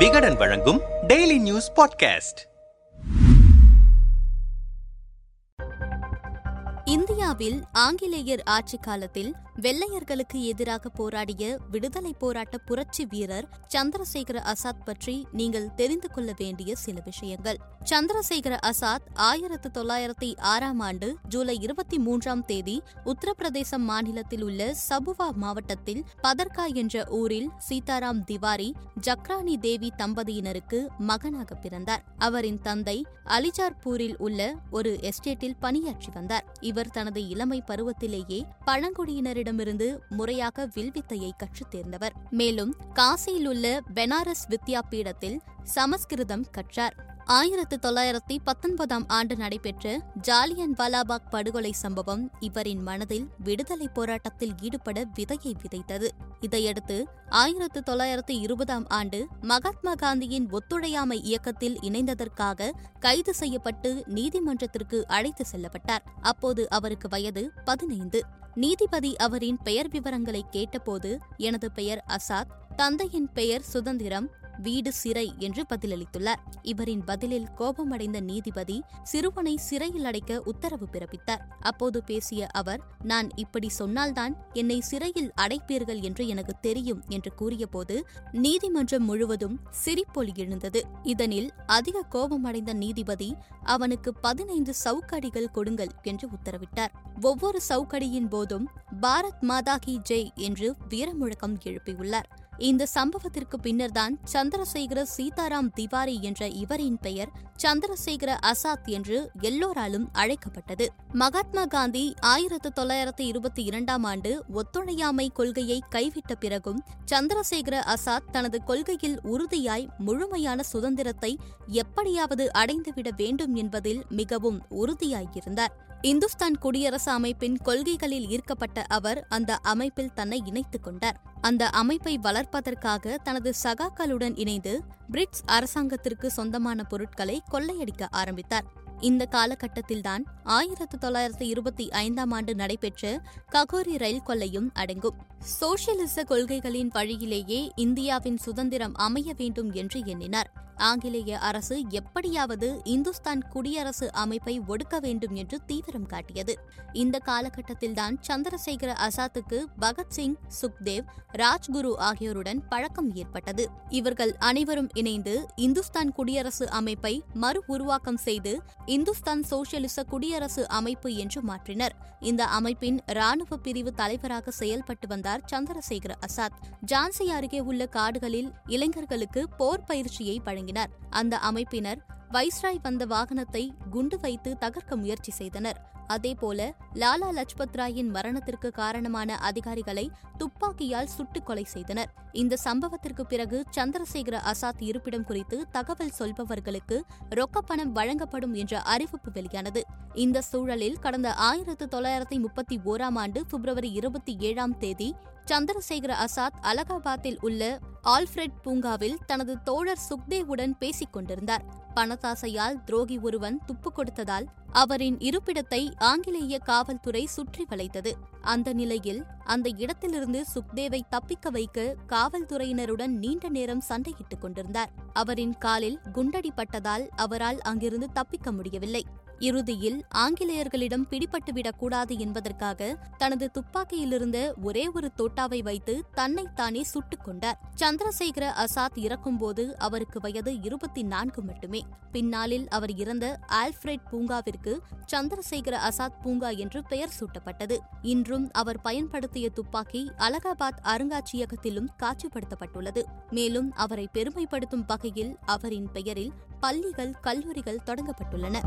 விகடன் வழங்கும் daily news podcast இந்தியாவில் ஆங்கிலேயர் ஆட்சி காலத்தில் வெள்ளையர்களுக்கு எதிராக போராடிய விடுதலை போராட்ட புரட்சி வீரர் சந்திரசேகர அசாத் பற்றி நீங்கள் தெரிந்து கொள்ள வேண்டிய சில விஷயங்கள். சந்திரசேகர அசாத் ஆயிரத்து தொள்ளாயிரத்தி ஆறாம் ஆண்டு ஜூலை இருபத்தி மூன்றாம் தேதி உத்தரப்பிரதேசம் மாநிலத்தில் உள்ள சபுவா மாவட்டத்தில் பதர்கா என்ற ஊரில் சீதாராம் திவாரி ஜக்ரானி தேவி தம்பதியினருக்கு மகனாக பிறந்தார். அவரின் தந்தை அலிஜார்பூரில் உள்ள ஒரு எஸ்டேட்டில் பணியாற்றி வந்தார். இவர் தனது இளமை பருவத்திலேயே பழங்குடியினரிடம் பழங்குடியினரிடமிருந்து முறையாக வில்வித்தையை கற்றுத் தேர்ந்தவர். மேலும் காசியில் உள்ள பெனாரஸ் வித்யாபீடத்தில் சமஸ்கிருதம் கற்றார். ஆயிரத்து தொள்ளாயிரத்தி பத்தொன்பதாம் ஆண்டு நடைபெற்ற ஜாலியன் வாலாபாக் படுகொலை சம்பவம் இவரின் மனதில் விடுதலை போராட்டத்தில் ஈடுபட விதையை விதைத்தது. இதையடுத்து ஆயிரத்து தொள்ளாயிரத்து இருபதாம் ஆண்டு மகாத்மா காந்தியின் ஒத்துழையாமை இயக்கத்தில் இணைந்ததற்காக கைது செய்யப்பட்டு நீதிமன்றத்திற்கு அழைத்து செல்லப்பட்டார். அப்போது அவருக்கு வயது பதினைந்து. நீதிபதி அவரின் பெயர் விவரங்களை கேட்டபோது எனது பெயர் அசாத் தந்தையின் பெயர் சுதந்திரம் வீடு சிறை என்று பதிலளித்துள்ளார். இவரின் பதிலில் கோபமடைந்த நீதிபதி சிறுவனை சிறையில் அடைக்க உத்தரவு பிறப்பித்தார். அப்போது பேசிய அவர் நான் இப்படி சொன்னால்தான் என்னை சிறையில் அடைப்பீர்கள் என்று எனக்கு தெரியும் என்று கூறியபோது நீதிமன்றம் முழுவதும் சிரிப்பொலி எழுந்தது. இதனில் அதிக கோபமடைந்த நீதிபதி அவனுக்கு பதினைந்து சவுக்கடிகள் கொடுங்கள் என்று உத்தரவிட்டார். ஒவ்வொரு சவுக்கடியின் போதும் பாரத் மாதா கி ஜெய் என்று வீரமுழக்கம் எழுப்பியுள்ளார். இந்த சம்பவத்திற்கு பின்னர்தான் சந்திரசேகர சீதாராம் திவாரி என்ற இவரின் பெயர் சந்திரசேகர அசாத் என்று எல்லோராலும் அழைக்கப்பட்டது. மகாத்மா காந்தி ஆயிரத்து தொள்ளாயிரத்து இருபத்தி இரண்டாம் ஆண்டு ஒத்துழையாமை கொள்கையை கைவிட்ட பிறகும் சந்திரசேகர அசாத் தனது கொள்கையில் உறுதியாய் முழுமையான சுதந்திரத்தை எப்படியாவது அடைந்துவிட வேண்டும் என்பதில் மிகவும் உறுதியாயிருந்தார். இந்துஸ்தான் குடியரசு அமைப்பின் கொள்கைகளில் ஈர்க்கப்பட்ட அவர் அந்த அமைப்பில் தன்னை இணைத்துக் கொண்டார். அந்த அமைப்பை வளர்ப்பதற்காக தனது சகாக்களுடன் இணைந்து பிரிட்ஸ் அரசாங்கத்திற்கு சொந்தமான பொருட்களை கொள்ளையடிக்க ஆரம்பித்தார். இந்த காலகட்டத்தில்தான் ஆயிரத்து தொள்ளாயிரத்து இருபத்தி ஐந்தாம் ஆண்டு நடைபெற்ற ககோரி ரயில் கொள்ளையும் அடங்கும். சோசியலிச கொள்கைகளின் வழியிலேயே இந்தியாவின் சுதந்திரம் அமைய வேண்டும் என்று எண்ணினார். ஆங்கிலேய அரசு எப்படியாவது இந்துஸ்தான் குடியரசு அமைப்பை ஒடுக்க வேண்டும் என்று தீவிரம் காட்டியது. இந்த காலகட்டத்தில்தான் சந்திரசேகர அசாத்துக்கு பகத்சிங் சுக்தேவ் ராஜ்குரு ஆகியோருடன் பழக்கம் ஏற்பட்டது. இவர்கள் அனைவரும் இணைந்து இந்துஸ்தான் குடியரசு அமைப்பை மறு உருவாக்கம் செய்து இந்துஸ்தான் சோசியலிச குடியரசு அமைப்பு என்று மாற்றினர். இந்த அமைப்பின் ராணுவ பிரிவு தலைவராக செயல்பட்டு வந்தார் சந்திரசேகர அசாத். ஜான்சி அருகே உள்ள காடுகளில் இளைஞர்களுக்கு போர் பயிற்சியை வழங்கினார். அந்த அமைப்பினர் வைஸ்ராய் வந்த வாகனத்தை குண்டு வைத்து தகர்க்க முயற்சி செய்தனர். அதேபோல லாலா லஜ்பத் ராயின் மரணத்திற்கு காரணமான அதிகாரிகளை துப்பாக்கியால் சுட்டுக் கொலை செய்தனர். இந்த சம்பவத்திற்கு பிறகு சந்திரசேகர ஆசாத் இருப்பிடம் குறித்து தகவல் சொல்பவர்களுக்கு ரொக்கப்பணம் வழங்கப்படும் என்ற அறிவிப்பு வெளியானது. இந்த சூழலில் கடந்த ஆயிரத்து தொள்ளாயிரத்தி முப்பத்தி ஓராம் ஆண்டு பிப்ரவரி இருபத்தி ஏழாம் தேதி சந்திரசேகர அசாத் அலகாபாத்தில் உள்ள ஆல்ஃபிரெட் பூங்காவில் தனது தோழர் சுக்தேவுடன் பேசிக் கொண்டிருந்தார். பணத்தாசையால் துரோகி ஒருவன் துப்பு கொடுத்ததால் அவரின் இருப்பிடத்தை ஆங்கிலேய காவல்துறை சுற்றி வளைத்தது. அந்த நிலையில் அந்த இடத்திலிருந்து சுக்தேவை தப்பிக்க வைக்க காவல்துறையினருடன் நீண்ட நேரம் சண்டையிட்டுக் கொண்டிருந்தார். அவரின் காலில் குண்டடிப்பட்டதால் அவரால் அங்கிருந்து தப்பிக்க முடியவில்லை. இறுதியில் ஆங்கிலேயர்களிடம் பிடிபட்டுவிடக்கூடாது என்பதற்காக தனது துப்பாக்கியிலிருந்த ஒரே ஒரு தோட்டாவை வைத்து தன்னைத்தானே சுட்டுக் கொண்டார். சந்திரசேகர அசாத் இறக்கும்போது அவருக்கு வயது இருபத்தி நான்கு மட்டுமே. பின்னாளில் அவர் இறந்த ஆல்ஃபிரட் பூங்காவிற்கு சந்திரசேகர அசாத் பூங்கா என்று பெயர் சூட்டப்பட்டது. இன்றும் அவர் பயன்படுத்திய துப்பாக்கி அலகாபாத் அருங்காட்சியகத்திலும் காட்சிப்படுத்தப்பட்டுள்ளது. மேலும் அவரை பெருமைப்படுத்தும் வகையில் அவரின் பெயரில் பள்ளிகள் கல்லூரிகள் தொடங்கப்பட்டுள்ளன.